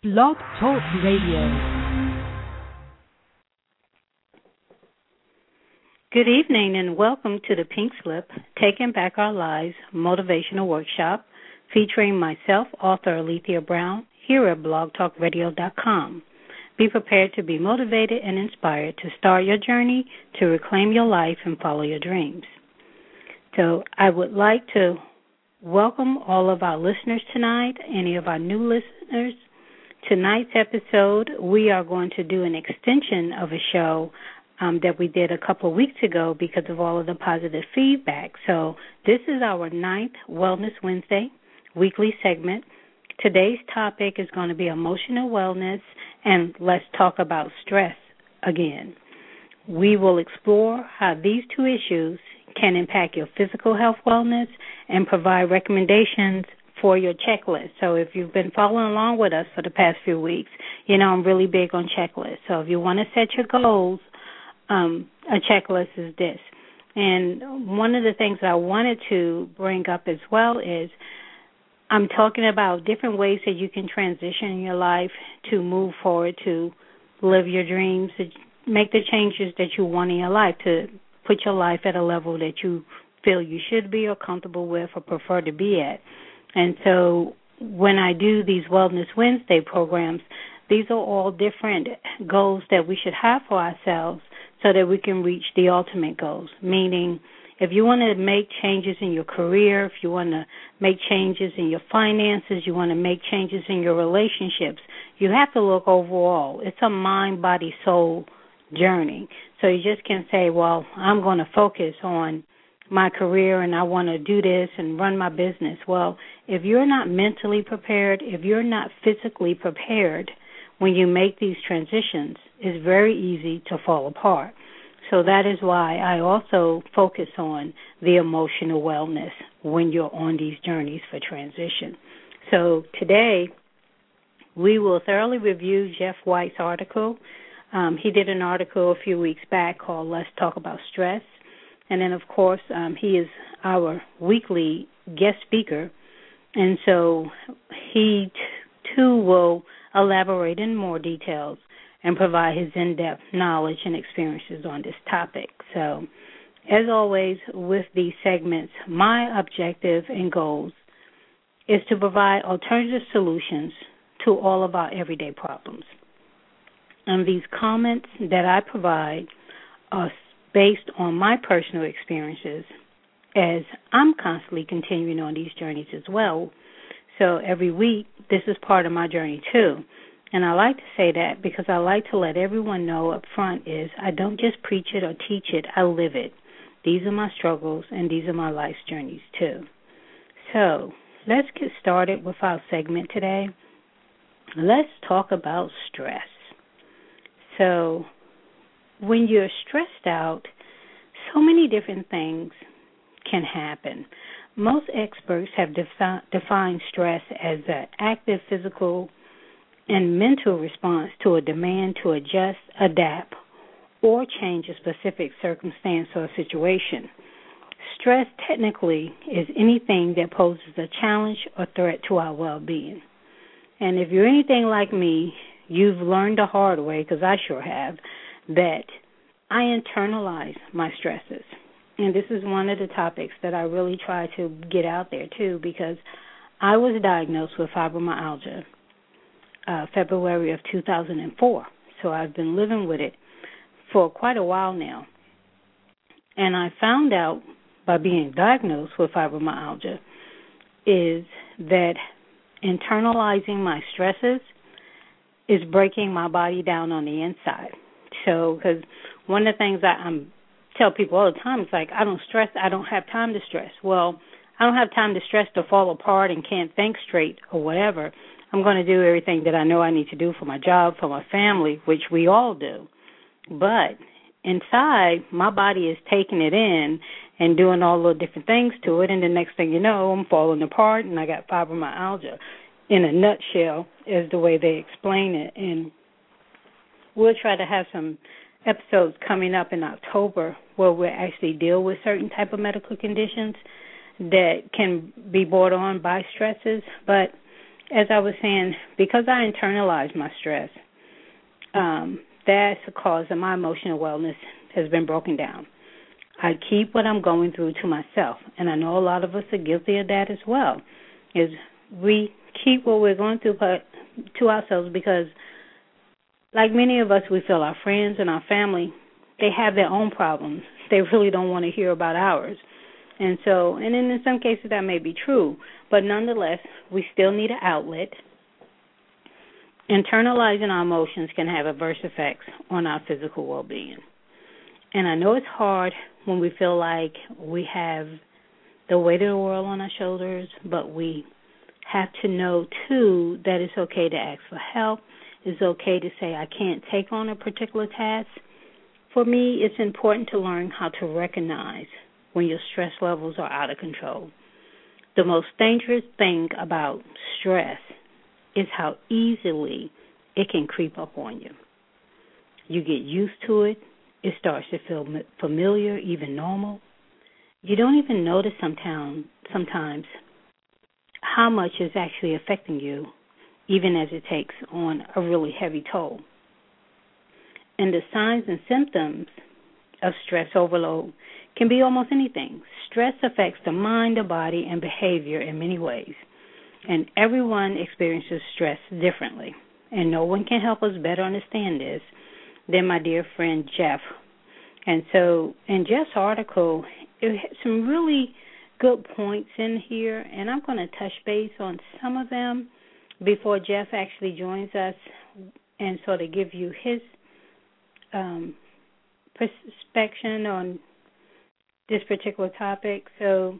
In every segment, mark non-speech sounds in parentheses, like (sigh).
Blog Talk Radio. Good evening and welcome to the Pink Slip Taking Back Our Lives motivational workshop featuring myself, author Alethea Brown, here at blogtalkradio.com. Be prepared to be motivated and inspired to start your journey to reclaim your life and follow your dreams. So, I would like to welcome all of our listeners tonight, any of our new listeners, Tonight's episode, we are going to do an extension of a show um, that we did a couple of weeks ago because of all of the positive feedback. So, this is our ninth Wellness Wednesday weekly segment. Today's topic is going to be emotional wellness, and let's talk about stress again. We will explore how these two issues can impact your physical health wellness and provide recommendations for your checklist. So if you've been following along with us for the past few weeks, you know I'm really big on checklists. So if you want to set your goals, um, a checklist is this. And one of the things that I wanted to bring up as well is I'm talking about different ways that you can transition in your life to move forward to live your dreams, to make the changes that you want in your life, to put your life at a level that you feel you should be or comfortable with or prefer to be at. And so when I do these Wellness Wednesday programs, these are all different goals that we should have for ourselves so that we can reach the ultimate goals. Meaning, if you want to make changes in your career, if you want to make changes in your finances, you want to make changes in your relationships, you have to look overall. It's a mind, body, soul journey. So you just can't say, well, I'm going to focus on my career and I want to do this and run my business. Well, if you're not mentally prepared, if you're not physically prepared when you make these transitions, it's very easy to fall apart. So that is why I also focus on the emotional wellness when you're on these journeys for transition. So today, we will thoroughly review Jeff White's article. Um, he did an article a few weeks back called Let's Talk About Stress. And then, of course, um, he is our weekly guest speaker. And so he t- too will elaborate in more details and provide his in depth knowledge and experiences on this topic. So, as always, with these segments, my objective and goals is to provide alternative solutions to all of our everyday problems. And these comments that I provide are based on my personal experiences as I'm constantly continuing on these journeys as well. So every week, this is part of my journey too. And I like to say that because I like to let everyone know up front is I don't just preach it or teach it, I live it. These are my struggles and these are my life's journeys too. So let's get started with our segment today. Let's talk about stress. So when you're stressed out, so many different things can happen. Most experts have defi- defined stress as an active physical and mental response to a demand to adjust, adapt, or change a specific circumstance or situation. Stress technically is anything that poses a challenge or threat to our well being. And if you're anything like me, you've learned the hard way, because I sure have, that I internalize my stresses. And this is one of the topics that I really try to get out there too because I was diagnosed with fibromyalgia uh February of 2004. So I've been living with it for quite a while now. And I found out by being diagnosed with fibromyalgia is that internalizing my stresses is breaking my body down on the inside. So, because one of the things I I'm, tell people all the time is like, I don't stress, I don't have time to stress. Well, I don't have time to stress to fall apart and can't think straight or whatever. I'm going to do everything that I know I need to do for my job, for my family, which we all do. But inside, my body is taking it in and doing all the different things to it, and the next thing you know, I'm falling apart, and I got fibromyalgia. In a nutshell, is the way they explain it, and we'll try to have some episodes coming up in October where we actually deal with certain type of medical conditions that can be brought on by stresses. But as I was saying, because I internalize my stress, um, that's the cause of my emotional wellness has been broken down. I keep what I'm going through to myself, and I know a lot of us are guilty of that as well. Is we keep what we're going through to ourselves because, like many of us, we feel our friends and our family they have their own problems. They really don't want to hear about ours. And so, and in some cases that may be true, but nonetheless, we still need an outlet. Internalizing our emotions can have adverse effects on our physical well being. And I know it's hard when we feel like we have the weight of the world on our shoulders, but we have to know too that it's okay to ask for help. It's okay to say, I can't take on a particular task. For me, it's important to learn how to recognize when your stress levels are out of control. The most dangerous thing about stress is how easily it can creep up on you. You get used to it, it starts to feel familiar, even normal. You don't even notice sometimes sometimes how much is actually affecting you, even as it takes on a really heavy toll. And the signs and symptoms of stress overload can be almost anything. Stress affects the mind, the body, and behavior in many ways. And everyone experiences stress differently. And no one can help us better understand this than my dear friend Jeff. And so, in Jeff's article, it had some really good points in here, and I'm going to touch base on some of them before Jeff actually joins us and sort of give you his um, perspective on this particular topic. So,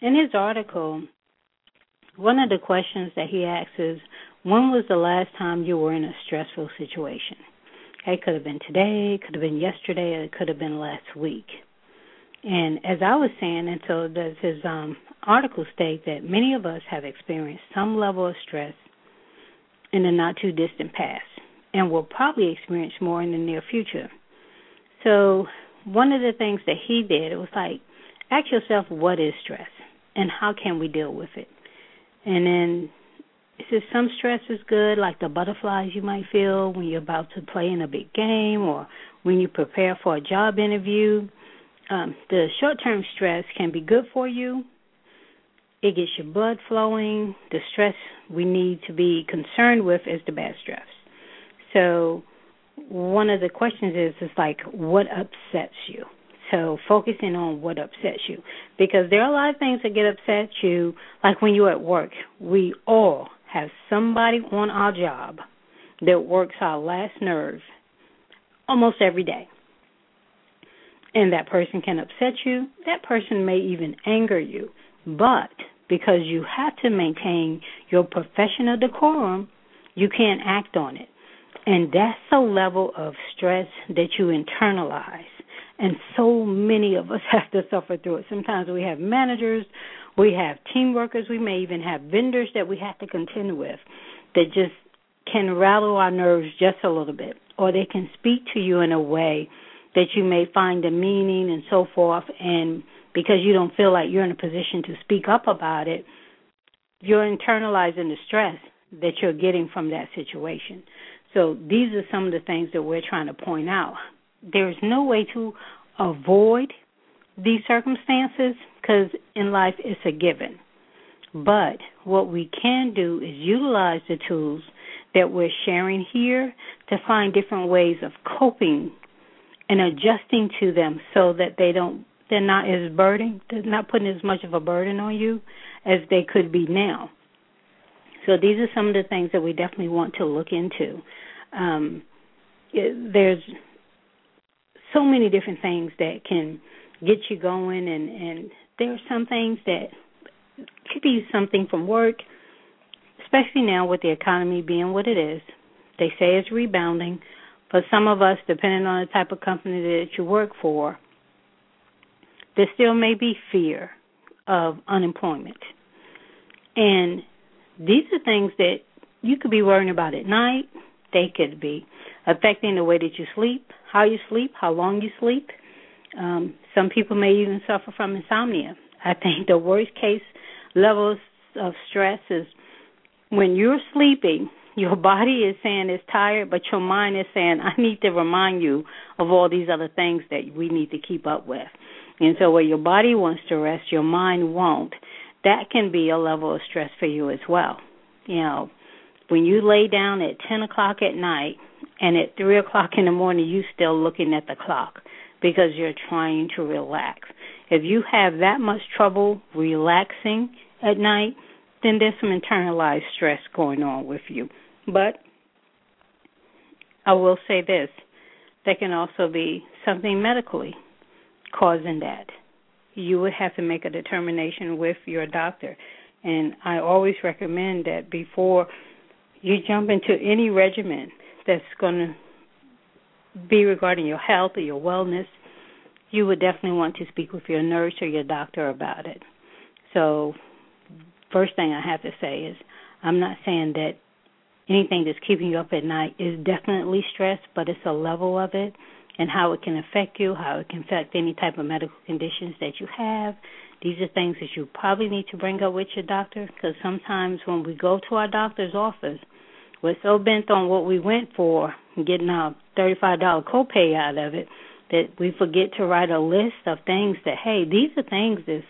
in his article, one of the questions that he asks is, when was the last time you were in a stressful situation? It could have been today, it could have been yesterday, it could have been last week. And as I was saying, and so does his um, article state that many of us have experienced some level of stress in the not too distant past, and will probably experience more in the near future. So one of the things that he did, it was like, ask yourself what is stress and how can we deal with it? And then he says some stress is good, like the butterflies you might feel when you're about to play in a big game or when you prepare for a job interview. Um, the short term stress can be good for you. It gets your blood flowing. The stress we need to be concerned with is the bad stress. So one of the questions is is like what upsets you so focusing on what upsets you because there are a lot of things that get upset you like when you're at work we all have somebody on our job that works our last nerve almost every day and that person can upset you that person may even anger you but because you have to maintain your professional decorum you can't act on it and that's a level of stress that you internalize. And so many of us (laughs) have to suffer through it. Sometimes we have managers, we have team workers, we may even have vendors that we have to contend with that just can rattle our nerves just a little bit. Or they can speak to you in a way that you may find a meaning and so forth. And because you don't feel like you're in a position to speak up about it, you're internalizing the stress that you're getting from that situation. So these are some of the things that we're trying to point out. There's no way to avoid these circumstances because in life it's a given. But what we can do is utilize the tools that we're sharing here to find different ways of coping and adjusting to them so that they don't they're not as burden they're not putting as much of a burden on you as they could be now. So these are some of the things that we definitely want to look into. Um, it, there's so many different things that can get you going, and and there are some things that could be something from work, especially now with the economy being what it is. They say it's rebounding, but some of us, depending on the type of company that you work for, there still may be fear of unemployment. And these are things that you could be worrying about at night. They could be affecting the way that you sleep, how you sleep, how long you sleep. Um, some people may even suffer from insomnia. I think the worst case levels of stress is when you're sleeping, your body is saying it's tired, but your mind is saying, I need to remind you of all these other things that we need to keep up with. And so, where your body wants to rest, your mind won't. That can be a level of stress for you as well. You know, when you lay down at 10 o'clock at night and at 3 o'clock in the morning, you're still looking at the clock because you're trying to relax. If you have that much trouble relaxing at night, then there's some internalized stress going on with you. But I will say this there can also be something medically causing that. You would have to make a determination with your doctor. And I always recommend that before you jump into any regimen that's going to be regarding your health or your wellness, you would definitely want to speak with your nurse or your doctor about it. So, first thing I have to say is I'm not saying that anything that's keeping you up at night is definitely stress, but it's a level of it and how it can affect you, how it can affect any type of medical conditions that you have. These are things that you probably need to bring up with your doctor because sometimes when we go to our doctor's office, we're so bent on what we went for, getting a $35 copay out of it, that we forget to write a list of things that, hey, these are things that's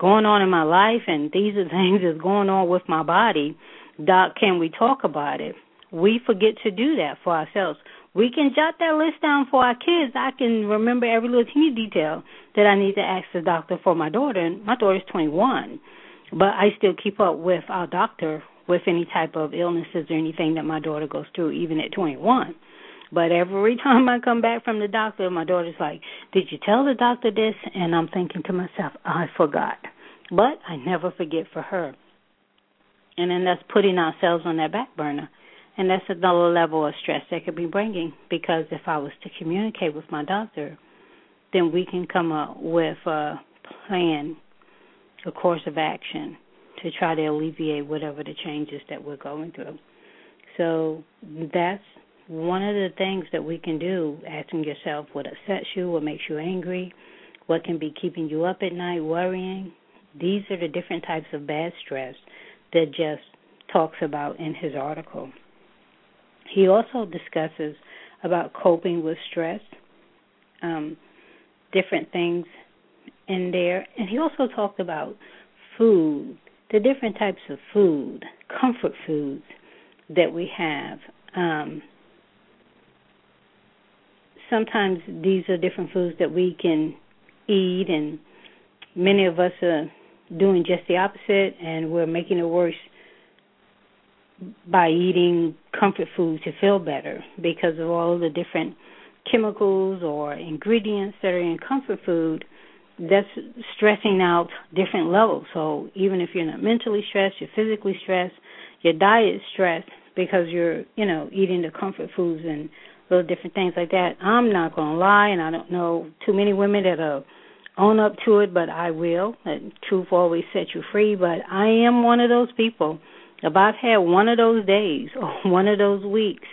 going on in my life and these are things that's going on with my body. Doc, can we talk about it? We forget to do that for ourselves. We can jot that list down for our kids. I can remember every little teeny detail that I need to ask the doctor for my daughter. And my daughter's 21, but I still keep up with our doctor with any type of illnesses or anything that my daughter goes through, even at 21. But every (laughs) time I come back from the doctor, my daughter's like, Did you tell the doctor this? And I'm thinking to myself, I forgot. But I never forget for her. And then that's putting ourselves on that back burner. And that's another level of stress that could be bringing because if I was to communicate with my doctor, then we can come up with a plan, a course of action to try to alleviate whatever the changes that we're going through. So that's one of the things that we can do, asking yourself what upsets you, what makes you angry, what can be keeping you up at night, worrying. These are the different types of bad stress that Jeff talks about in his article. He also discusses about coping with stress, um, different things in there, and he also talked about food, the different types of food, comfort foods that we have. Um, sometimes these are different foods that we can eat, and many of us are doing just the opposite, and we're making it worse by eating comfort food to feel better because of all the different chemicals or ingredients that are in comfort food that's stressing out different levels. So even if you're not mentally stressed, you're physically stressed, your diet is stressed because you're, you know, eating the comfort foods and little different things like that. I'm not to lie, and I don't know too many women that are own up to it, but I will. And truth always set you free. But I am one of those people. If I've had one of those days (laughs) or one of those weeks,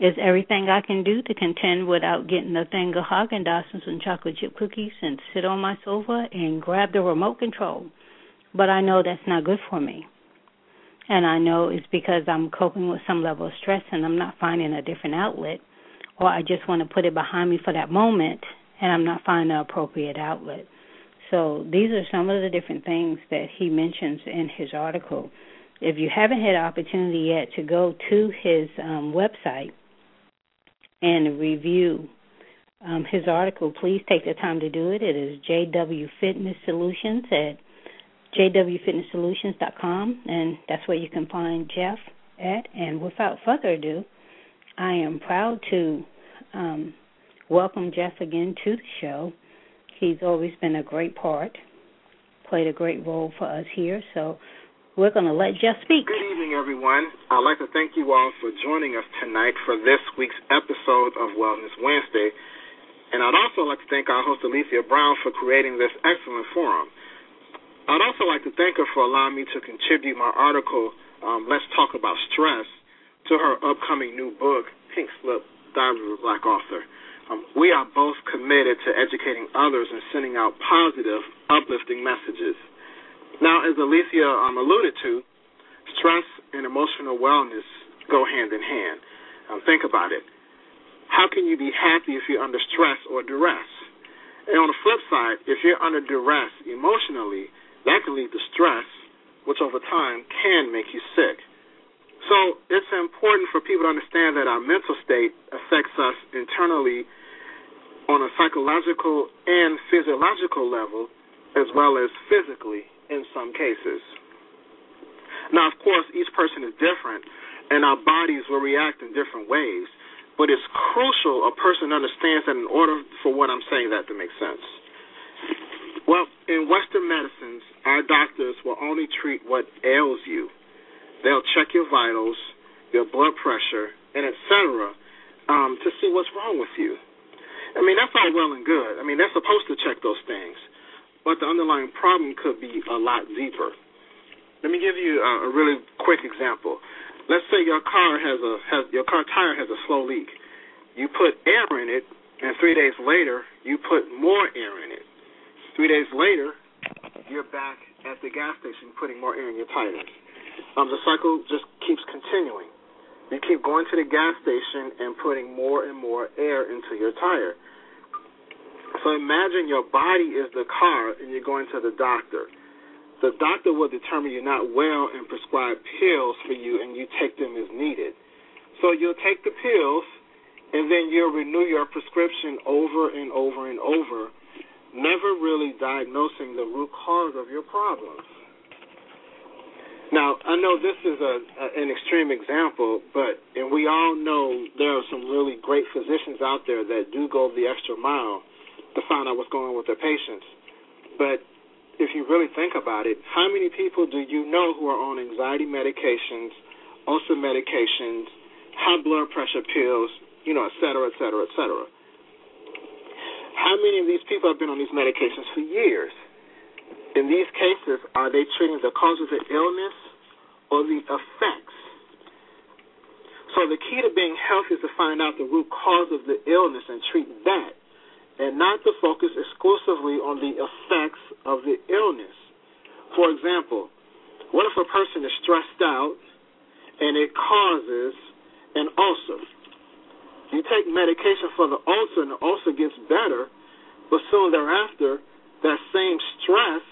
is everything I can do to contend without getting a thing of Haagen Dazs and chocolate chip cookies and sit on my sofa and grab the remote control. But I know that's not good for me. And I know it's because I'm coping with some level of stress and I'm not finding a different outlet or I just want to put it behind me for that moment and I'm not finding the appropriate outlet. So these are some of the different things that he mentions in his article. If you haven't had an opportunity yet to go to his um, website and review um, his article, please take the time to do it. It is JW Fitness Solutions at jwfitnesssolutions.com, and that's where you can find Jeff at. And without further ado, I am proud to um, welcome Jeff again to the show. He's always been a great part, played a great role for us here. So we're going to let Jeff speak. Good evening, everyone. I'd like to thank you all for joining us tonight for this week's episode of Wellness Wednesday. And I'd also like to thank our host, Alethea Brown, for creating this excellent forum. I'd also like to thank her for allowing me to contribute my article, um, Let's Talk About Stress, to her upcoming new book, Pink Slip Diary of a Black Author. Um, we are both committed to educating others and sending out positive, uplifting messages. Now, as Alethea um, alluded to, stress and emotional wellness go hand in hand. Um, think about it. How can you be happy if you're under stress or duress? And on the flip side, if you're under duress emotionally, that can lead to stress, which over time can make you sick. So it's important for people to understand that our mental state affects us internally on a psychological and physiological level, as well as physically in some cases. Now, of course, each person is different, and our bodies will react in different ways. But it's crucial a person understands that in order for what I'm saying that to make sense. Well, in Western medicines, our doctors will only treat what ails you They'll check your vitals, your blood pressure, and etc. Um, to see what's wrong with you. I mean, that's all well and good. I mean, they're supposed to check those things, but the underlying problem could be a lot deeper. Let me give you a, a really quick example. Let's say your car has a has your car tire has a slow leak. You put air in it, and three days later you put more air in it. Three days later, you're back at the gas station putting more air in your tires um, the cycle just keeps continuing. You keep going to the gas station and putting more and more air into your tire. So imagine your body is the car and you're going to the doctor. The doctor will determine you're not well and prescribe pills for you and you take them as needed. So you'll take the pills and then you'll renew your prescription over and over and over, never really diagnosing the root cause of your problems. Now, I know this is a, a an extreme example, but and we all know there are some really great physicians out there that do go the extra mile to find out what's going on with their patients. But if you really think about it, how many people do you know who are on anxiety medications, ulcer medications, high blood pressure pills, you know, et cetera, et cetera, et cetera? How many of these people have been on these medications for years? In these cases, are they treating the cause of illness or the effects? So the key to being healthy is to find out the root cause of the illness and treat that, and not to focus exclusively on the effects of the illness. For example, what if a person is stressed out and it causes an ulcer? You take medication for the ulcer and the ulcer gets better, but soon thereafter, that same stress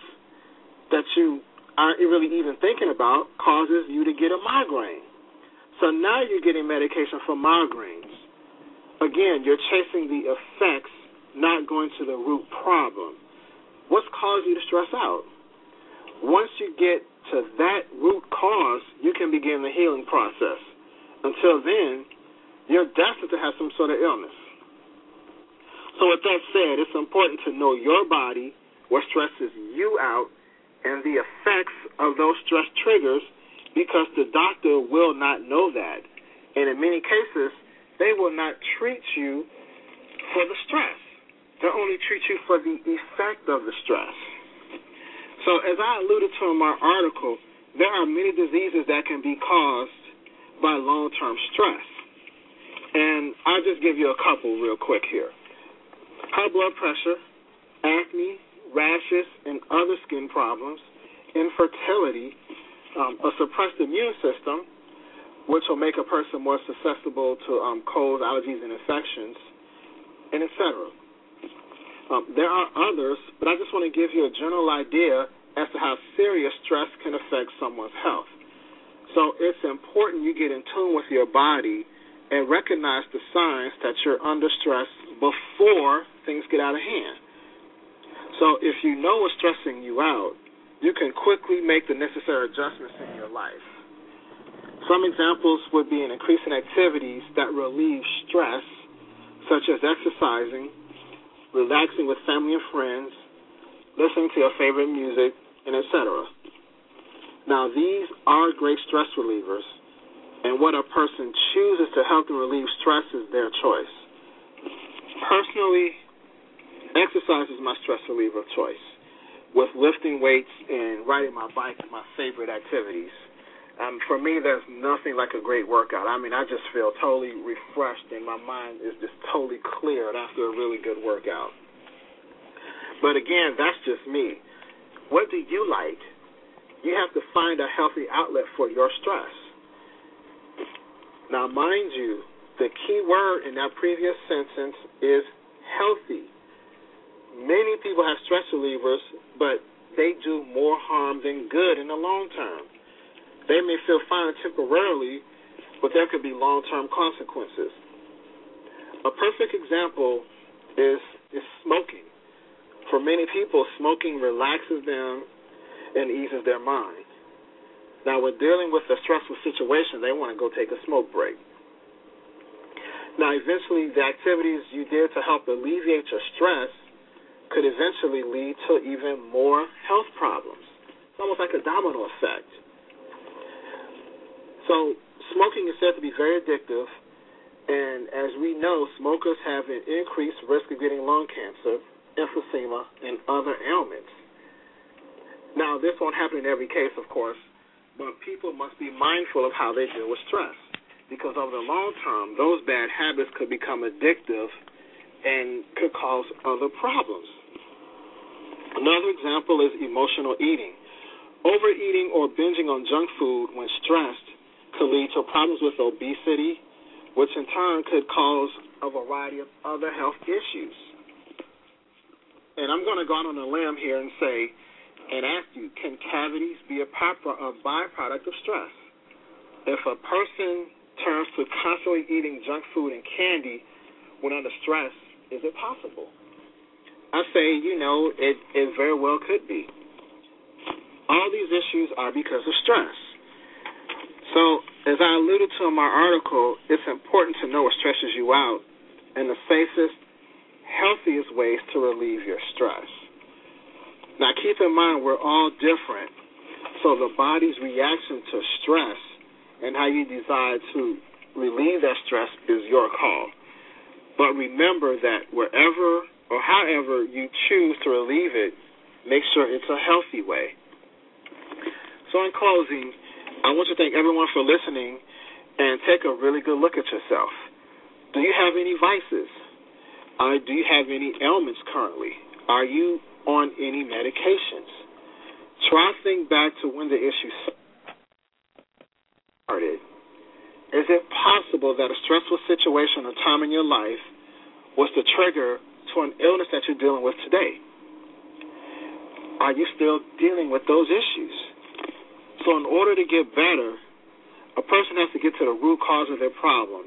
that you aren't really even thinking about causes you to get a migraine. So now you're getting medication for migraines. Again, you're chasing the effects, not going to the root problem. What's caused you to stress out? Once you get to that root cause, you can begin the healing process. Until then, you're destined to have some sort of illness. So, with that said, it's important to know your body, what stresses you out, and the effects of those stress triggers because the doctor will not know that. And in many cases, they will not treat you for the stress. They'll only treat you for the effect of the stress. So, as I alluded to in my article, there are many diseases that can be caused by long term stress. And I'll just give you a couple real quick here high blood pressure, acne, rashes, and other skin problems, infertility, um, a suppressed immune system, which will make a person more susceptible to um, colds, allergies, and infections, and etc. Um, there are others, but I just want to give you a general idea as to how serious stress can affect someone's health. So it's important you get in tune with your body and recognize the signs that you're under stress before things get out of hand. So if you know what's stressing you out, you can quickly make the necessary adjustments in your life. Some examples would be an increase in activities that relieve stress, such as exercising, relaxing with family and friends, listening to your favorite music, and etc. Now, these are great stress relievers, and what a person chooses to help them relieve stress is their choice. Personally, Exercise is my stress reliever of choice, with lifting weights and riding my bike my favorite activities. Um, for me, there's nothing like a great workout. I mean, I just feel totally refreshed and my mind is just totally cleared after a really good workout. But again, that's just me. What do you like? You have to find a healthy outlet for your stress. Now, mind you, the key word in that previous sentence is healthy. Many people have stress relievers, but they do more harm than good in the long term. They may feel fine temporarily, but there could be long term consequences. A perfect example is, is smoking. For many people, smoking relaxes them and eases their mind. Now, we're dealing with a stressful situation, they want to go take a smoke break. Now, eventually, the activities you did to help alleviate your stress could eventually lead to even more health problems. It's almost like a domino effect. So, smoking is said to be very addictive, and as we know, smokers have an increased risk of getting lung cancer, emphysema, and other ailments. Now, this won't happen in every case, of course, but people must be mindful of how they deal with stress because over the long term, those bad habits could become addictive and could cause other problems. Another example is emotional eating. Overeating or binging on junk food when stressed could lead to problems with obesity, which in turn could cause a variety of other health issues. And I'm going to go out on a limb here and say, and ask you, can cavities be a, byproduct of stress? If a person turns to constantly eating junk food and candy when under stress, is it possible? I say, you know, it, it very well could be. All these issues are because of stress. So, as I alluded to in my article, it's important to know what stresses you out and the safest, healthiest ways to relieve your stress. Now, keep in mind, we're all different. So, the body's reaction to stress and how you decide to relieve that stress is your call. But remember that wherever or however you choose to relieve it, make sure it's a healthy way. So, in closing, I want to thank everyone for listening and take a really good look at yourself. Do you have any vices? Uh, do you have any ailments currently? Are you on any medications? Try to think back to when the issue started, is it possible that a stressful situation or time in your life was the trigger to an illness that you're dealing with today? Are you still dealing with those issues? So, in order to get better, a person has to get to the root cause of their problem.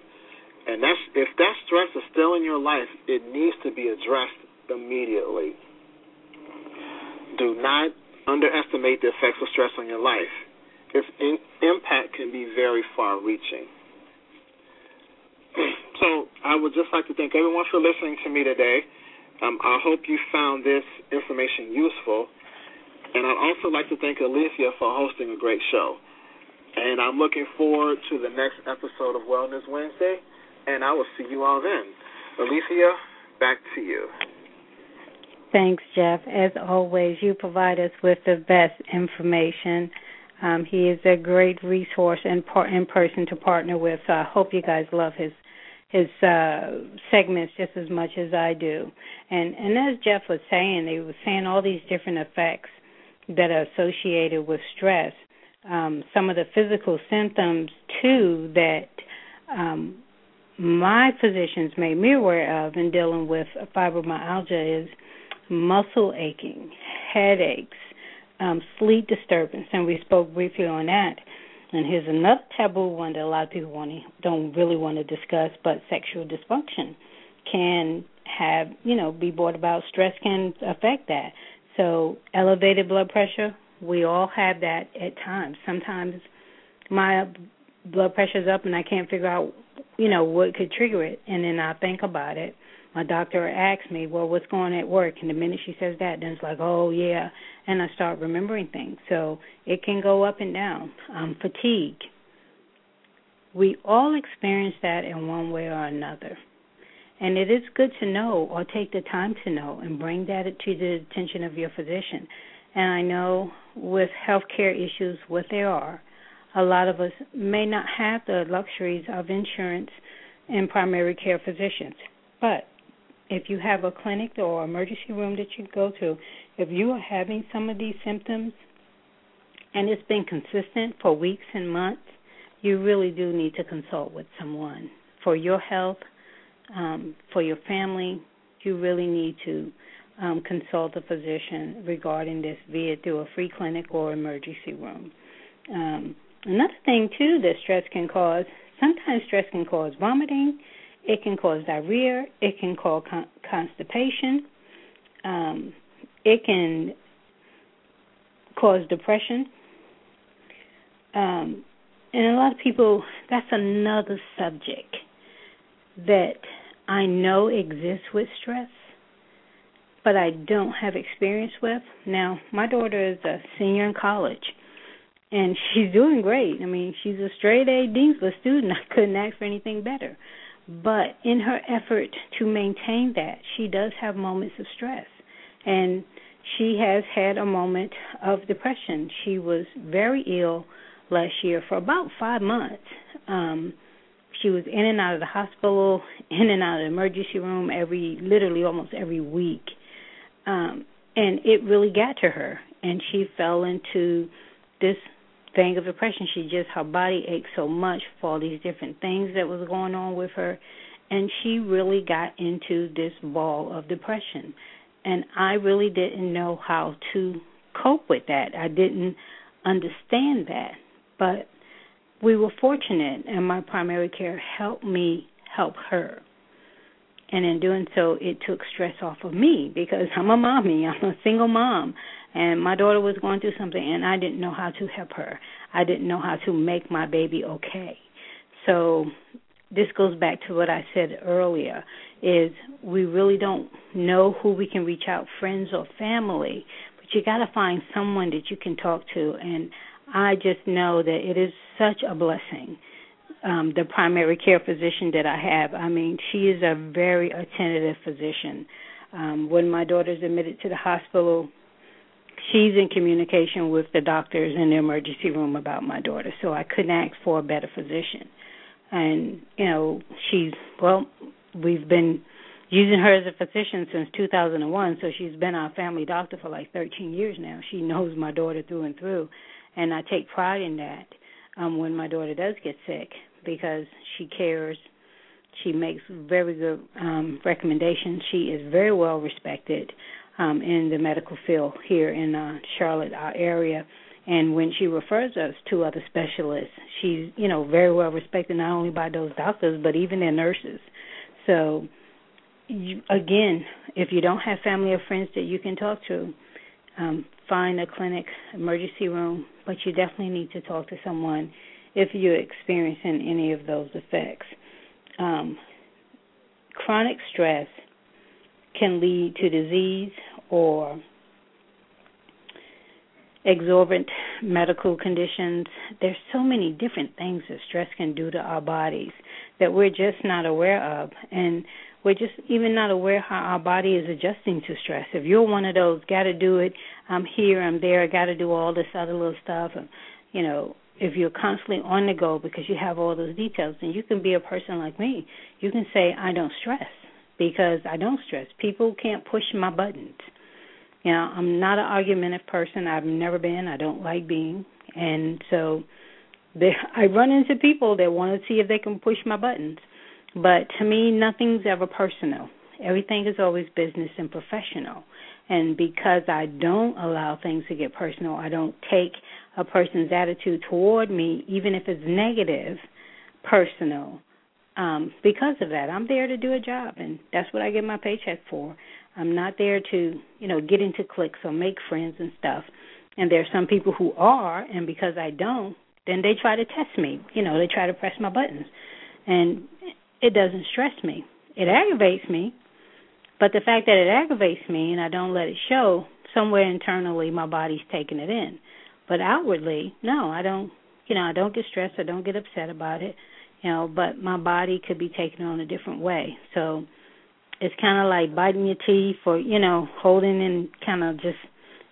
And that's if that stress is still in your life, it needs to be addressed immediately. Do not underestimate the effects of stress on your life its in, impact can be very far reaching. So I would just like to thank everyone for listening to me today. Um, I hope you found this information useful. And I'd also like to thank Alethea for hosting a great show. And I'm looking forward to the next episode of Wellness Wednesday. And I will see you all then. Alethea, back to you. Thanks, Jeff. As always, you provide us with the best information um, he is a great resource and par- in person to partner with. So I hope you guys love his his uh, segments just as much as I do. And and as Jeff was saying, they were saying all these different effects that are associated with stress. Um, some of the physical symptoms too that um, my physicians made me aware of in dealing with fibromyalgia is muscle aching, headaches, um, sleep disturbance, and we spoke briefly on that. And here's another taboo one that a lot of people want to, don't really want to discuss, but sexual dysfunction can have, you know, be brought about. Stress can affect that. So elevated blood pressure, we all have that at times. Sometimes my blood pressure's up and I can't figure out, you know, what could trigger it, and then I think about it my doctor asks me, well, what's going on at work? And the minute she says that, then it's like, oh, yeah. And I start remembering things. So it can go up and down. Um, fatigue. We all experience that in one way or another. And it is good to know or take the time to know and bring that to the attention of your physician. And I know with healthcare issues, what they are, a lot of us may not have the luxuries of insurance and primary care physicians. But if you have a clinic or emergency room that you go to, if you are having some of these symptoms and it's been consistent for weeks and months, you really do need to consult with someone for your health, um, for your family. You really need to um, consult a physician regarding this, be it through a free clinic or emergency room. Um, another thing too that stress can cause. Sometimes stress can cause vomiting. It can cause diarrhea. It can cause con- constipation. Um, it can cause depression. Um, and a lot of people, that's another subject that I know exists with stress, but I don't have experience with. Now, my daughter is a senior in college, and (laughs) she's doing great. I mean, she's a straight A Dean's list student. (laughs) I couldn't ask for anything better. But in her effort to maintain that, she does have moments of stress. And she has had a moment of depression. She was very ill last year for about five months. Um, she was in and out of the hospital, (laughs) in and out of the emergency room every, literally almost every week. Um, and it really got to her, and she fell into this thing of depression. She just her body ached so much for all these different things that was going on with her, and she really got into this ball of depression and I really didn't know how to cope with that. I didn't understand that. But we were fortunate, and my primary care helped me help her. And in doing so, it took stress off of me because (laughs) I'm a mommy. I'm a single mom. And my daughter was going through something, and I didn't know how to help her. I didn't know how to make my baby okay. So this goes back to what I said earlier is we really don't know who we can reach out friends or family but you got to find someone that you can talk to and I just know that it is such a blessing um the primary care physician that I have I mean she is a very attentive physician um when my daughter's admitted to the hospital she's in communication with the doctors in the emergency room about my daughter so I couldn't ask for a better physician. And you know she's well we've been using her as a physician since 2001 so she's been our family doctor for like 13 years now. She knows my daughter through and through. And I take pride in that um when my daughter does get sick because she cares. She makes very good um recommendations. She is very well respected um in the medical field here in uh Charlotte our area. And when she refers us to other specialists she's you know very well respected not only by those doctors but even their nurses. So you, again if you don't have family or friends that you can talk to um find a clinic emergency room but you definitely need to talk to someone if you're experiencing any of those effects. Um chronic stress can lead to disease or exorbitant medical conditions. There's so many different things that stress can do to our bodies that we're just not aware of and we're just even not aware how our body is adjusting to stress. If you're one of those got to do it, I'm here, I'm there, I got to do all this other little stuff and you know, if you're constantly on the go because you have all those details, then you can be a person like me. You can say I don't stress because I don't stress. People can't push my buttons you know, I'm not an argumentative person. I've never been. I don't like being. And so there (laughs) I run into people that want to see if they can push my buttons. But to me nothing's ever personal. Everything is always business and professional. And because I don't allow things to get personal, I don't take a person's attitude toward me, even if it's negative, personal. Um, because of that, I'm there to do a job, and that's what I get my paycheck for. I'm not there to, you know, get into cliques or make friends and stuff. And there are some people who are, and because I don't, then they try to test me. You know, they try to press my buttons. And it doesn't stress me. It aggravates me. But the fact that it aggravates me and I don't let it show, somewhere internally my body's taking it in. But outwardly, no, I don't, you know, I don't get stressed. I don't get upset about it. You know, but my body could be taken on a different way. So it's kind of like biting your teeth or you know holding and kind of just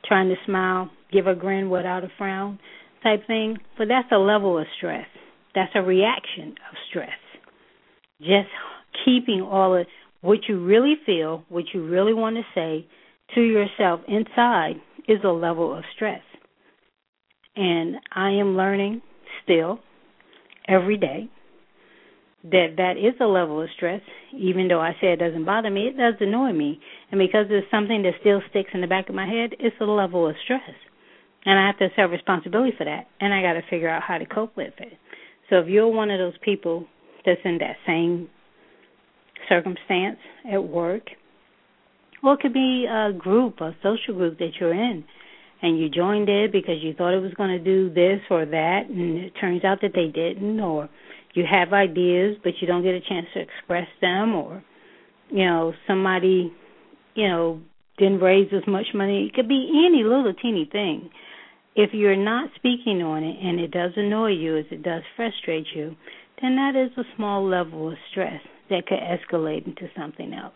trying to smile, give a grin without a frown type thing. But that's a level of stress. That's a reaction of stress. Just keeping all of what you really feel, what you really want to say to yourself inside is a level of stress. And I am learning still. every day, that that is a level of stress. Even though I say it doesn't bother me, it does annoy me, and because it's something that still sticks in the back of my head, it's a level of stress, and I have to accept responsibility for that, and I got to figure out how to cope with it. So if you're one of those people that's in that same circumstance at work, or it could be a group, a social group that you're in, and you joined it because you thought it was going to do this or that, and it turns out that they didn't, or you have ideas but you don't get a chance to express them or you know somebody you know didn't raise as much money. It could be any little teeny thing. If you're not speaking on it and it does annoy you as it does frustrate you then that is a small level of stress that could escalate into something else.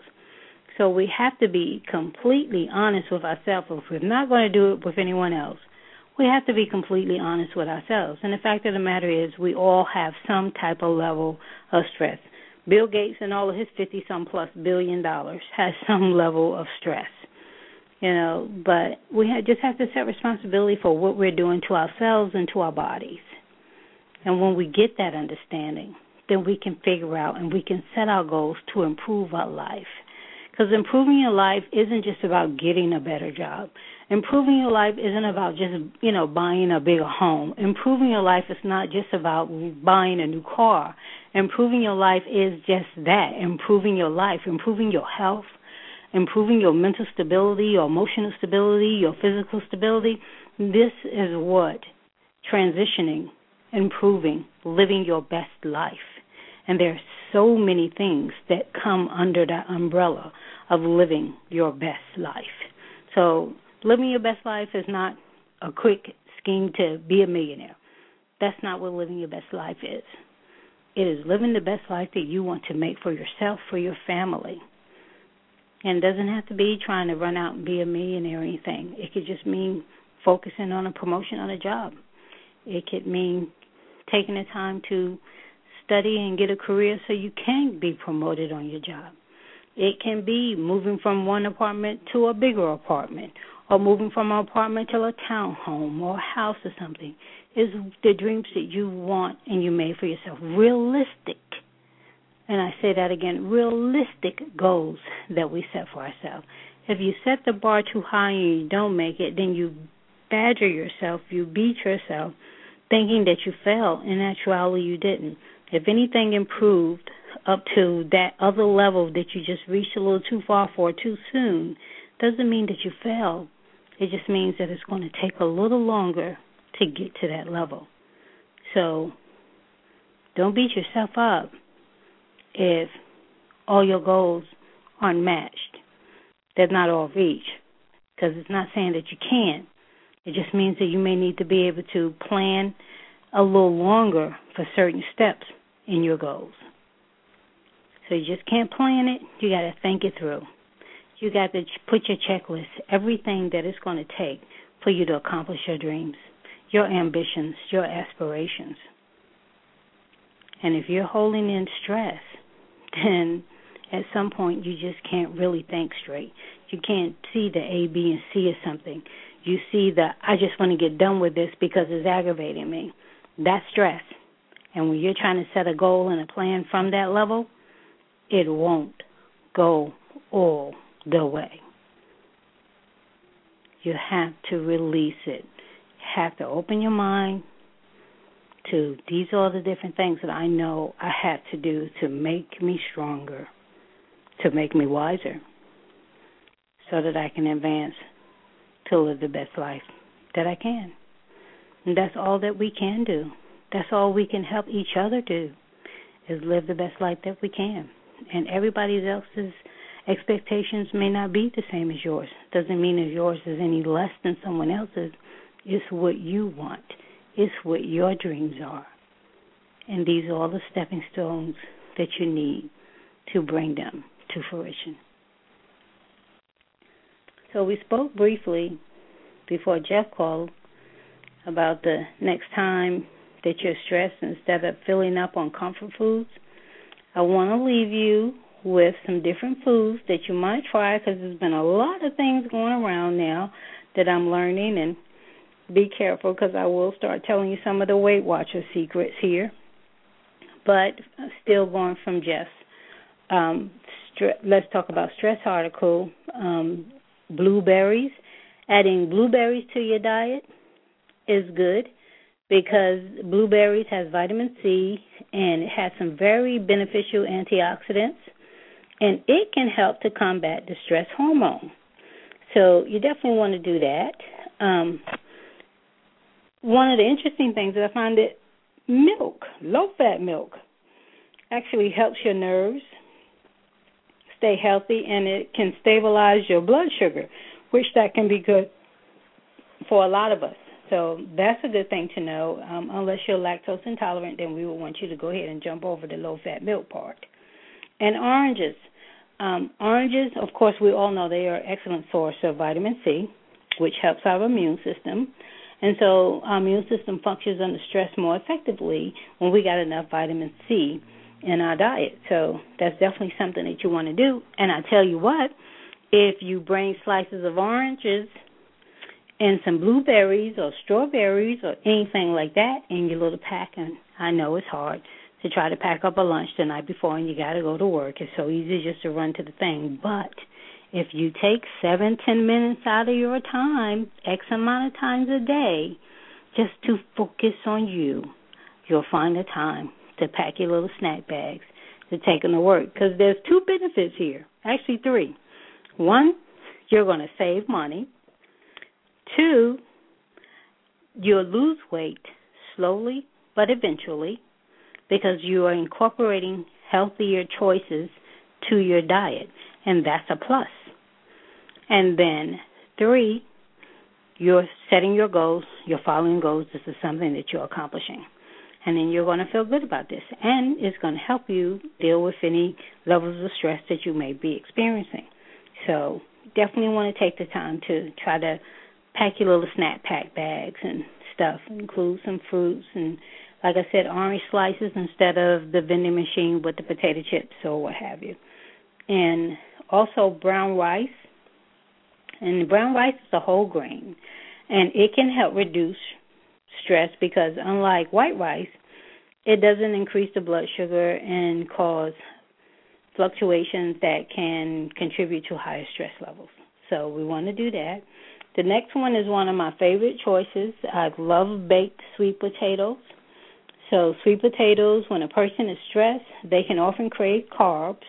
So we have to be completely honest with ourselves. If we're not going to do it with anyone else we have to be completely honest with ourselves. And the fact of the matter is, we all have some type of level of stress. Bill Gates and all of his 50 some plus billion dollars has (laughs) some level of stress. You know, but we have, just have to set responsibility for what we're doing to ourselves and to our bodies. And when we get that understanding, then we can figure out and we can set our goals to improve our life. Because improving your life isn't just about getting a better job. Improving your life isn't about just, you know, buying a bigger home. Improving your life is not just about buying a new car. Improving your life is just that, improving your life, improving your health, improving your mental stability, your emotional stability, your physical stability. This is what transitioning, improving, living your best life. And there are so many things that come under that umbrella of living your best life. So, living your best life is not a quick scheme to be a millionaire. That's not what living your best life is. It is living the best life that you want to make for yourself, for your family. And it doesn't have to be trying to run out and be a millionaire or anything. It could just mean focusing on a promotion on a job. It could mean taking the time to study and get a career so you can be promoted on your job. It can be moving from one apartment to a bigger apartment or moving from an apartment to a townhome or a house or something. Is the dreams that you want and you made for yourself realistic? And I say that again, realistic goals that we set for ourselves. If you set the bar too high and you don't make it, then you badger yourself, you beat yourself, thinking that you failed. In actuality, you didn't. If anything improved up to that other level that you just reached a little too far for too soon, doesn't mean that you failed. It just means that it's going to take a little longer to get to that level. So don't beat yourself up if all your goals aren't matched. They're not all reached. Because it's not saying that you can't. It just means that you may need to be able to plan a little longer for certain steps in your goals. So you just can't plan it. You got to think it through. You got to put your checklist, everything that it's going to take for you to accomplish your dreams, your ambitions, your aspirations. And if you're holding in stress, (laughs) then at some point you just can't really think straight. You can't see the A, B, and C of something. You see the I just want to get done with this because it's aggravating me. That's stress. And when you're trying to set a goal and a plan from that level, it won't go all the way. You have to release it. You have to open your mind to these are all the different things that I know I have to do to make me stronger, to make me wiser, so that I can advance to live the best life that I can. And that's all that we can do. That's all we can help each other do is live the best life that we can. And everybody else's expectations may not be the same as yours. Doesn't mean that yours is any less than someone else's. It's what you want. It's what your dreams are. And these are all the stepping stones that you need to bring them to fruition. So we spoke briefly before Jeff called about the next time that you're stressed instead of filling up on comfort foods. I want to leave you with some different foods that you might try because there's been a lot of things going around now that I'm learning and be careful because I will start telling you some of the Weight Watcher secrets here. but still going from just um, stre- let's talk about stress article um, blueberries. Adding blueberries to your diet is good because blueberries has vitamin C and it has some very beneficial antioxidants and it can help to combat the stress hormone. So you definitely want to do that. Um, one of the interesting things is I find that milk, low fat milk, actually helps your nerves stay healthy and it can stabilize your blood sugar, which that can be good for a lot of us. So that's a good thing to know. Um, unless you're lactose intolerant, then we would want you to go ahead and jump over the low fat milk part. And oranges. Um, oranges, of course, we all know they are an excellent source of vitamin C, which helps our immune system. And so our immune system functions under stress more effectively when we got enough vitamin C in our diet. So that's definitely something that you want to do. And I tell you what, if you bring slices of oranges and some blueberries or strawberries or anything like that in your little pack, and I know it's hard to try to pack up a lunch the night before and you got to go to work. It's so easy just to run to the thing. But if you take seven, ten minutes out of your time, X amount of times a day, just to focus on you, you'll find the time to pack your little snack bags to take them to work. Because there's two benefits here, actually three. One, you're going to save money. Two, you'll lose weight slowly but eventually because you are incorporating healthier choices to your diet, and that's a plus. And then three, you're setting your goals, you're following goals. This is something that you're accomplishing and then you're going to feel good about this. And it's going to help you deal with any levels of stress that you may be experiencing. So definitely want to take the time to try to pack your little snack pack bags and stuff, include some fruits and like I said, orange slices instead of the vending machine with the potato chips or what have you. And also brown rice. And brown rice is a whole grain and it can help reduce stress because unlike white rice, it doesn't increase the blood sugar and cause fluctuations that can contribute to higher stress levels. So we want to do that. The next one is one of my favorite choices. I love baked sweet potatoes. So sweet potatoes, when a person is stressed, they can often crave carbs.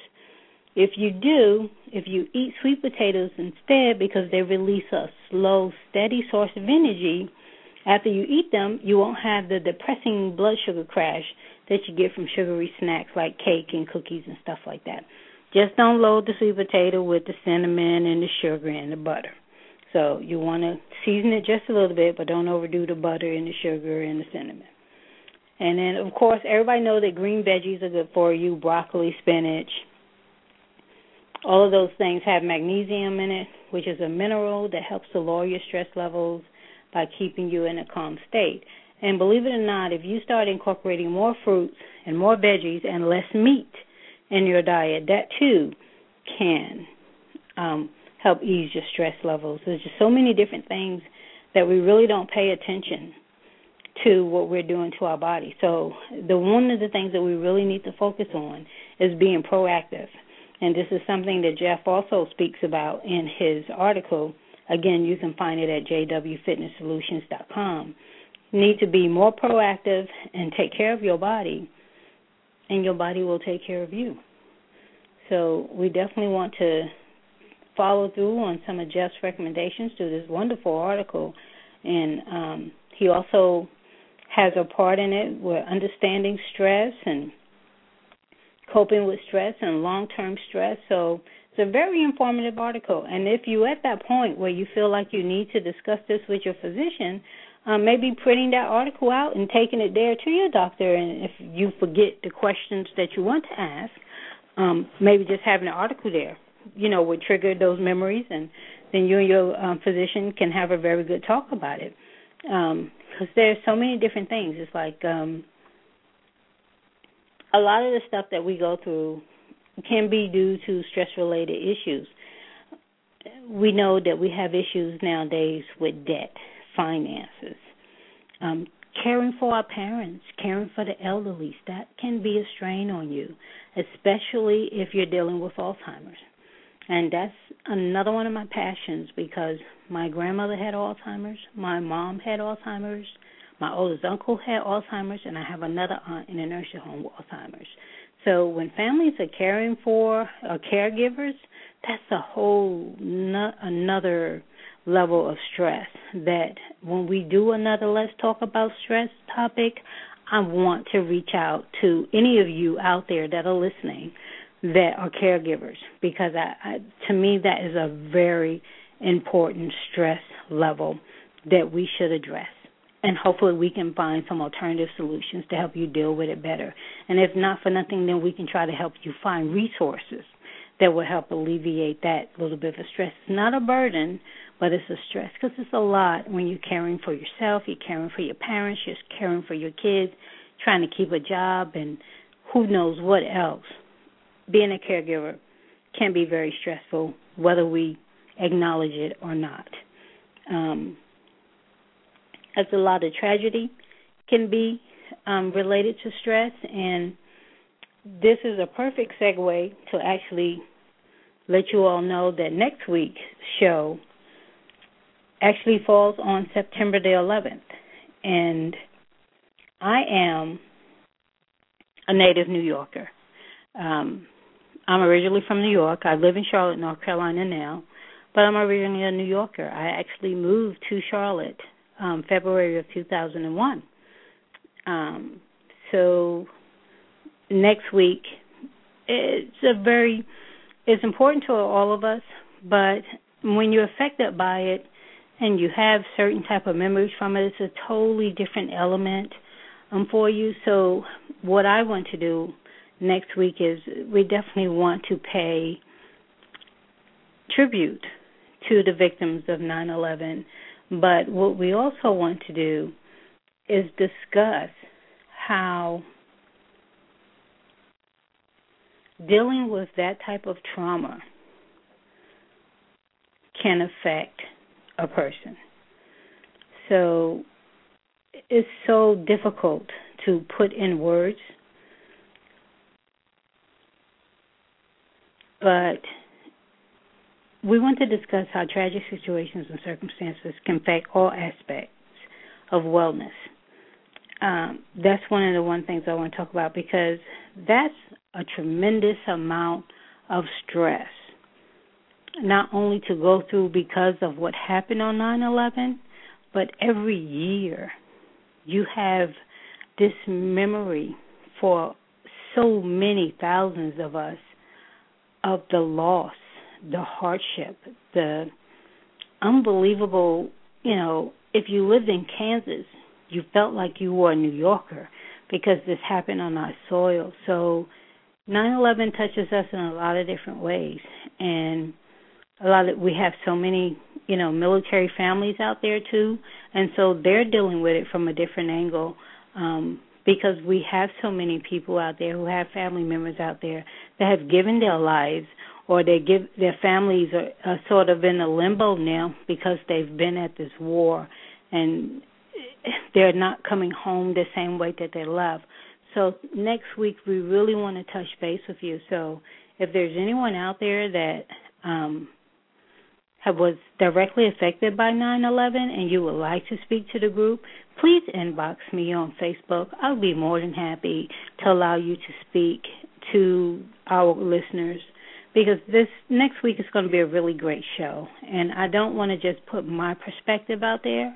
If you do, if you eat sweet potatoes instead because they release a slow, steady source of energy, after you eat them, you won't have the depressing blood sugar crash that you get from sugary snacks like cake and cookies and stuff like that. Just don't load the sweet potato with the cinnamon and the sugar and the butter. So you want to season it just a little bit, but don't overdo the butter and the sugar and the cinnamon. And then, of course, everybody knows that green veggies are good for you broccoli, spinach. All of those things have magnesium in it, which is a mineral that helps to lower your stress levels by keeping you in a calm state. And believe it or not, if you start incorporating more fruits and more veggies and less meat in your diet, that too can um, help ease your stress levels. There's just so many different things that we really don't pay attention to what we're doing to our body. So the one of the things that we really need to focus on is being proactive. And this is something that Jeff also speaks about in his article Again, you can find it at jwfitnesssolutions.com. Need to be more proactive and take care of your body, and your body will take care of you. So we definitely want to follow through on some of Jeff's recommendations through this wonderful article, and um, he also has a part in it with understanding stress and coping with stress and long-term stress. So it's a very informative article. And if you're at that point where you feel like you need to discuss this with your physician, um, maybe printing that article out and taking it there to your doctor. And if you forget the questions that you want to ask, um, maybe just having an article there, you know, would trigger those memories, and then you and your um, physician can have a very good talk about it. Because um, there's so many different things. It's like um, a lot of the stuff that we go through can be due to stress related issues. We know that we have issues nowadays with debt, finances, um, caring for our parents, caring for the elderly, that can be a strain on you, especially if you're dealing with Alzheimer's. And that's another one of my passions because my grandmother had Alzheimer's, my mom had Alzheimer's, my oldest uncle had Alzheimer's, and I have another aunt in a nursing home with Alzheimer's. So when families are caring for or caregivers, that's a whole no, another level of stress that when we do another let's talk about stress topic i want to reach out to any of you out there that are listening that are caregivers because I, I to me that is a very important stress level that we should address. And hopefully we can find some alternative solutions to help you deal with it better. And if not for nothing then we can try to help you find resources that will help alleviate that little bit of stress. It's not a burden but it's a stress because it's a lot when you're caring for yourself, you're caring for your parents, you're caring for your kids, trying to keep a job, and who knows what else. Being a caregiver can be very stressful, whether we acknowledge it or not. Um, as a lot of tragedy can be um, related to stress, and this is a perfect segue to actually let you all know that next week's show actually falls on September the 11th. And I am a native New Yorker. Um, I'm originally from New York. I live in Charlotte, North Carolina now, but I'm originally a New Yorker. I actually moved to Charlotte um, February of 2001. Um, so next week, it's a very it's important to all of us, but when you're affected by it, and you have certain type of memories from it, it's a totally different element um, for you. So what I want to do next week is we definitely want to pay tribute to the victims of 9/11, but what we also want to do is discuss how dealing with that type of trauma can affect a person. So it's so difficult to put in words, but we want to discuss how tragic situations and circumstances can affect all aspects of wellness. Um, that's one of the one things I want to talk about because that's a tremendous amount of stress not only to go through because of what happened on 9/11, but every year you have this memory for so many thousands of us of the loss, the hardship, the unbelievable, you know, if you lived in Kansas, you felt like you were a New Yorker because this happened on our soil. So 9/11 touches us in a lot of different ways. And a lot of we have so many you know military families out there too. And so they're dealing with it from a different angle. Um because we have so many people out there who have family members out there that have given their lives or they give their families are, are sort of in a limbo now because they've been at this war and they're not coming home the same way that they left. So next week we really want to touch base with you. So if there's anyone out there that um was directly affected by 9/11 and you would like to speak to the group, please inbox me on Facebook. I'll be more than happy to allow you to speak to our listeners because this next week is going to be a really great show and I don't want to just put my perspective out there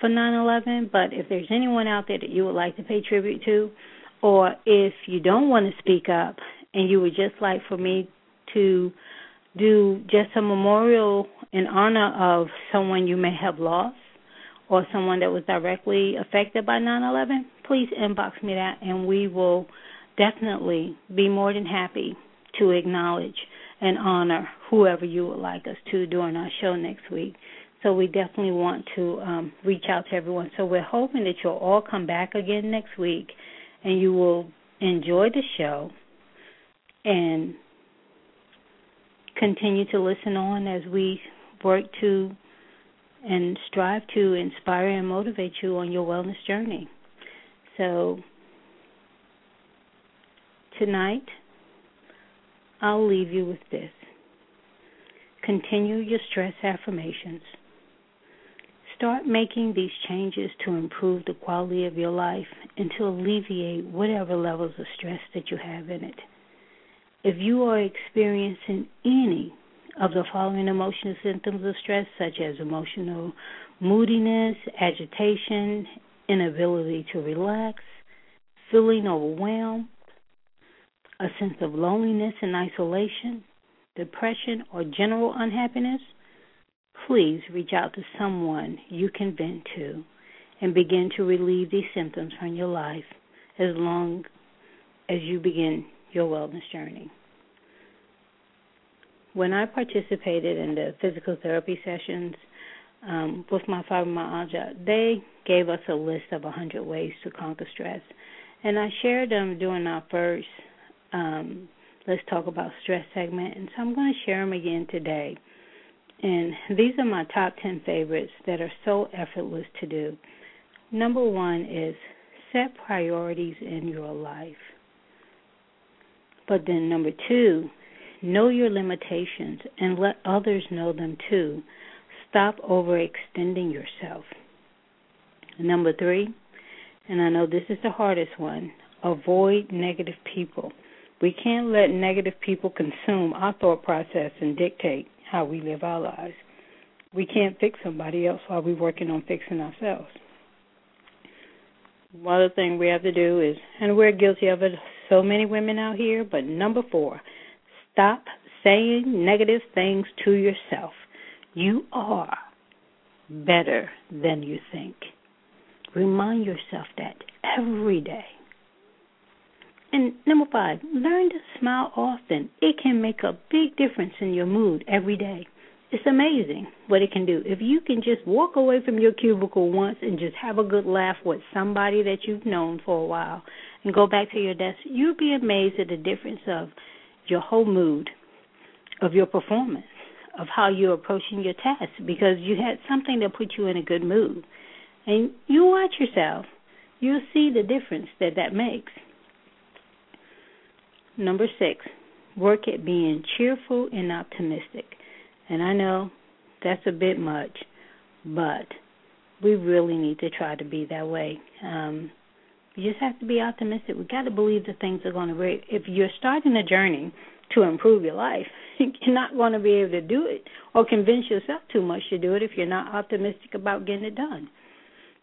for 9/11, but if there's anyone out there that you would like to pay tribute to or if you don't want to speak up and you would just like for me to do just a memorial in honor of someone you may have lost or someone that was directly affected by 9/11, please inbox me that and we will definitely be more than happy to acknowledge and honor whoever you would like us to during our show next week. So we definitely want to um, reach out to everyone. So we're hoping that you'll all come back again next week and you will enjoy the show and continue to listen on as we work to and strive to inspire and motivate you on your wellness journey. So, tonight, I'll leave you with this. Continue your stress affirmations. Start making these changes to improve the quality of your life and to alleviate whatever levels of stress that you have in it. If you are experiencing any of the following emotional symptoms of stress, such as emotional moodiness, agitation, inability to relax, feeling overwhelmed, a sense of loneliness and isolation, depression, or general unhappiness, please reach out to someone you can vent to and begin to relieve these symptoms from your life as long as you begin your wellness journey. When I participated in the physical therapy sessions um, with my fibromyalgia, they gave us a list of 100 ways to conquer stress. And I shared them during our first um, Let's Talk About Stress segment, and so I'm going to share them again today. And these are my top 10 favorites that are so effortless to do. Number one is set priorities in your life. But then number two, know your limitations and let others know them too. Stop overextending yourself. Number three, and I know this is the hardest one, avoid negative people. We can't let negative people consume our thought process and dictate how we live our lives. We can't fix somebody else while we're working on fixing ourselves. One other thing we have to do is, and we're guilty of it, so many women out here, but number four, stop saying negative things to yourself. You are better than you think. Remind yourself that every day. And number five, learn to smile often. It can make a big difference in your mood every day. It's amazing what it can do. If you can just walk away from your cubicle once and just have a good laugh with somebody that you've known for a while and go back to your desk, you'll be amazed at the difference of your whole mood, of your performance, of how you're approaching your task because you had something that put you in a good mood. And you watch yourself, you'll see the difference that that makes. Number six, work at being cheerful and optimistic. And I know that's a bit much, but we really need to try to be that way. Um, you just have to be optimistic. We got to believe that things are going to work. If you're starting a journey to improve your life, (laughs) you're not going to be able to do it or convince yourself too much to do it if you're not optimistic about getting it done.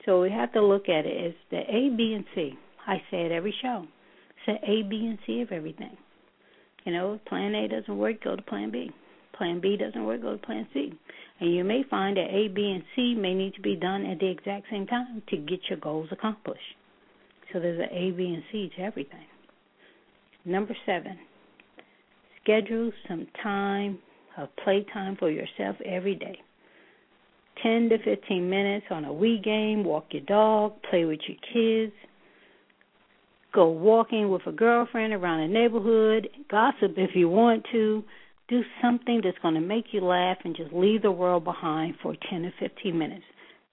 So we have to look at it as the A, B, and C. I say it every show. Say A, B, and C of everything. You know, if plan A doesn't work, go to plan B. Plan B doesn't work, go to plan C. And you may find that A, B, and C may need to be done at the exact same time to get your goals accomplished. So there's an A, B, and C to everything. Number seven, schedule some time of playtime for yourself every day. 10 to 15 minutes on a Wii game, walk your dog, play with your kids, go walking with a girlfriend around the neighborhood, gossip if you want to, do something that's going to make you laugh and just leave the world behind for 10 to 15 minutes.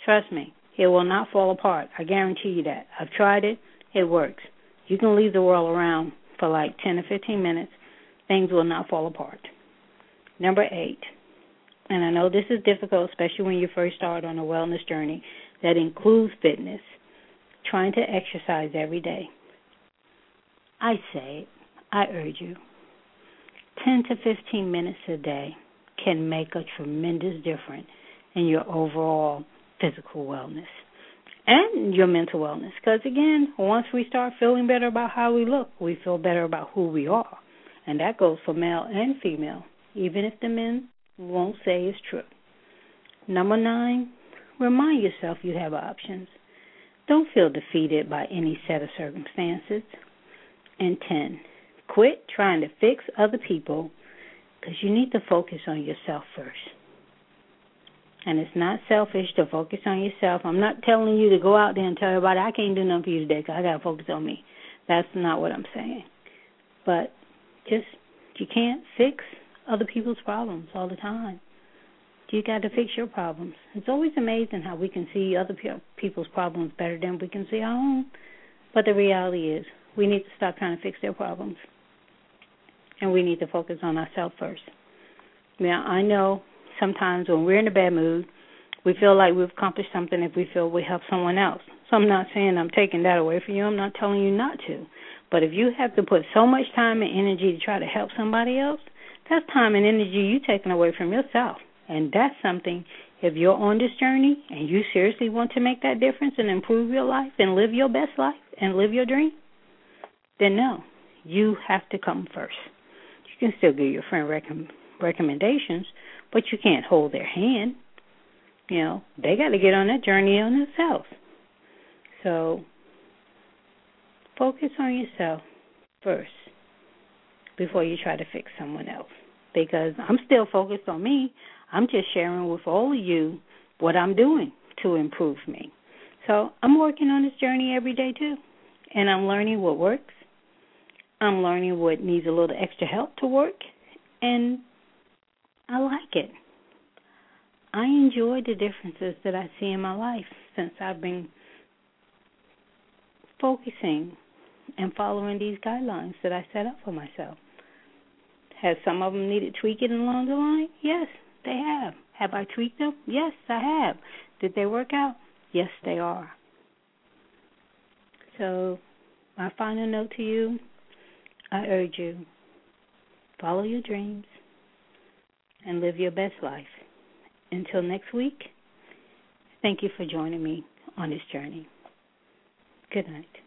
Trust me, it will not fall apart. I guarantee you that. I've tried it, it works. You can leave the world around for like 10 to 15 minutes, things will not fall apart. Number eight, and I know this is difficult, especially when you first start on a wellness journey that includes fitness, trying to exercise every day. I say, I urge you, 10 to 15 minutes a day can make a tremendous difference in your overall physical wellness and your mental wellness. Because again, once we start feeling better about how we look, we feel better about who we are. And that goes for male and female, even if the men won't say it's true. Number nine, remind yourself you have options. Don't feel defeated by any set of circumstances. And 10, quit trying to fix other people because you need to focus on yourself first. And it's not selfish to focus on yourself. I'm not telling you to go out there and tell everybody, I can't do nothing for you today because I got to focus on me. That's not what I'm saying. But just, you can't fix other people's problems all the time. You got to fix your problems. It's always amazing how we can see other people's problems better than we can see our own. But the reality is, we need to stop trying to fix their problems. And we need to focus on ourselves first. Now, I know sometimes when we're in a bad mood, we feel like we've accomplished something if we feel we help someone else. So I'm not saying I'm taking that away from you. I'm not telling you not to. But if you have to put so much time and energy to try to help somebody else, that's time and energy you're taking away from yourself. And that's something if you're on this journey and you seriously want to make that difference and improve your life and live your best life and live your dream, then no, you have to come first. You can still give your friend rec- recommendations, but you can't hold their hand. You know, they got to get on that journey on themselves. So focus on yourself first before you try to fix someone else. Because I'm still focused on me. I'm just sharing with all of you what I'm doing to improve me. So I'm working on this journey every day too. And I'm learning what works. I'm learning what needs a little extra help to work. And I like it. I enjoy the differences that I see in my life since I've been focusing and following these guidelines that I set up for myself. Has some of them needed tweaking along the line? Yes, they have. Have I tweaked them? Yes, I have. Did they work out? Yes, they are. So, my final note to you I urge you follow your dreams and live your best life. Until next week, thank you for joining me on this journey. Good night.